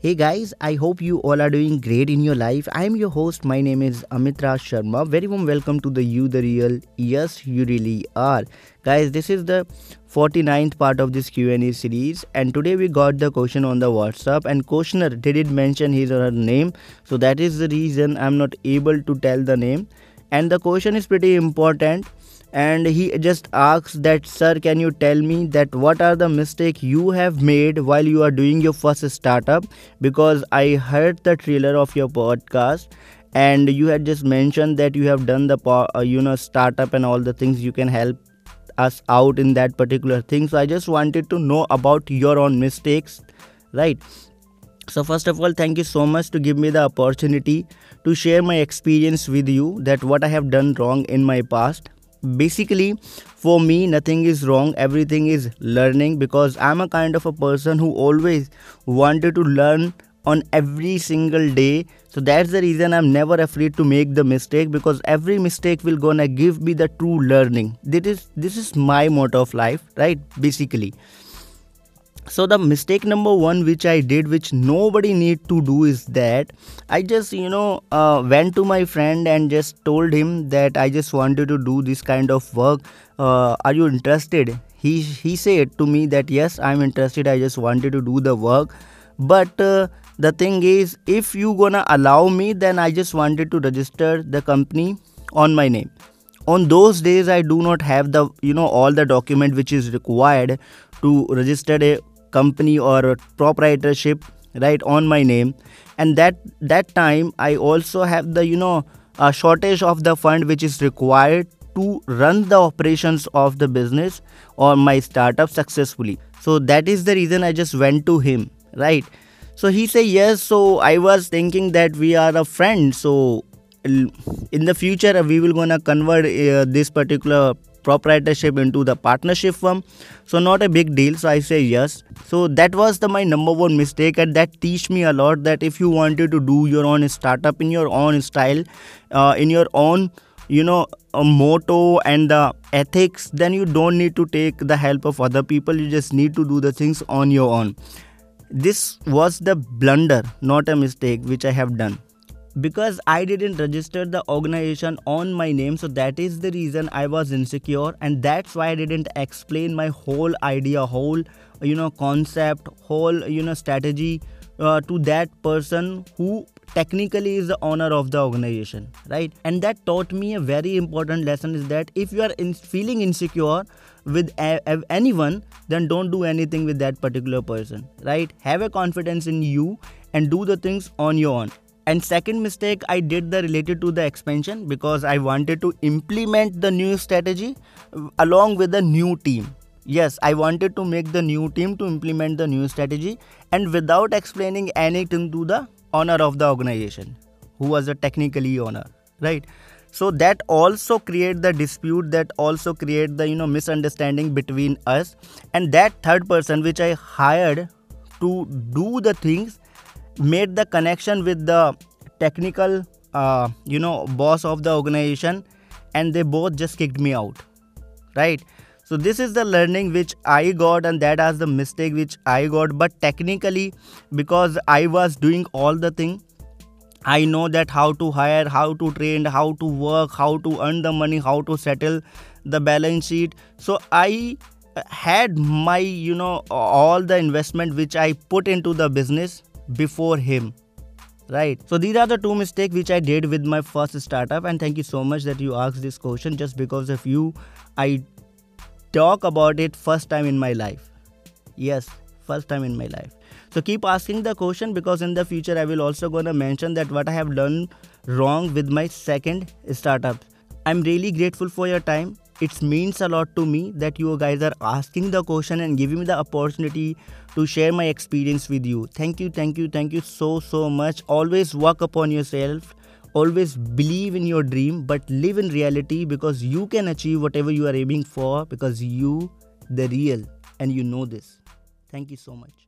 Hey guys, I hope you all are doing great in your life. I am your host. My name is Amitra Sharma. Very warm welcome to the You the Real. Yes, you really are. Guys, this is the 49th part of this Q&A series and today we got the question on the WhatsApp and questioner didn't mention his or her name. So that is the reason I'm not able to tell the name. And the question is pretty important and he just asks that sir can you tell me that what are the mistake you have made while you are doing your first startup? Because i heard the trailer of your podcast and you had just mentioned that you have done the uh, you know startup and all the things. You can help us out in that particular thing. So i just wanted to know about your own mistakes right? So first of all thank you so much to give me the opportunity to share my experience with you that what i have done wrong in my past basically for me nothing is wrong. Everything is learning because i'm a kind of a person who always wanted to learn on every single day. So that's the reason i'm never afraid to make the mistake because every mistake will gonna give me the true learning. This is this is my motto of life right? Basically so the mistake number one which i did which nobody need to do is that i just you know uh, went to my friend and just told him that i just wanted to do this kind of work. Uh, are you interested? He he said to me that yes i'm interested. I just wanted to do the work. But uh, the thing is if you gonna allow me then i just wanted to register the company on my name. On those days i do not have the you know all the document which is required to register a company or proprietorship right on my name. And that that time i also have the you know a shortage of the fund which is required to run the operations of the business or my startup successfully. So that is the reason i just went to him right? So he said yes so i was thinking that we are a friend. So in the future we will gonna convert uh, this particular proprietorship into the partnership firm. So not a big deal. So i say yes. So that was the my number one mistake and that teach me a lot that if you wanted to do your own startup in your own style uh, in your own you know a motto and the ethics then you don't need to take the help of other people. You just need to do the things on your own. This was the blunder not a mistake which i have done because I didn't register the organization on my name, so that is the reason I was insecure, and that's why I didn't explain my whole idea, whole you know concept, whole you know strategy uh, to that person who technically is the owner of the organization right? And that taught me a very important lesson is that if you are in feeling insecure with a, a, anyone then don't do anything with that particular person right? Have a confidence in you and do the things on your own and second mistake i did the related to the expansion because i wanted to implement the new strategy uh, along with the new team. Yes i wanted to make the new team to implement the new strategy and without explaining anything to the owner of the organization who was a technically owner right? So that also create the dispute that also create the you know misunderstanding between us. And that third person which i hired to do the things made the connection with the technical uh, you know boss of the organization and they both just kicked me out right? So this is the learning which i got and that was the mistake which i got. But technically because i was doing all the thing i know that how to hire how to train how to work how to earn the money how to settle the balance sheet. So i had my you know all the investment which i put into the business before him right? So these are the two mistakes which i did with my first startup and thank you so much that you asked this question just because of you. I talk about it first time in my life. Yes first time in my life. So keep asking the question because in the future i will also gonna mention that what i have done wrong with my second startup. I'm really grateful for your time it means a lot to me that you guys are asking the question and giving me the opportunity to share my experience with you. Thank you thank you thank you so so much. Always work upon yourself. Always believe in your dream but live in reality because you can achieve whatever you are aiming for because you the real and you know this. Thank you so much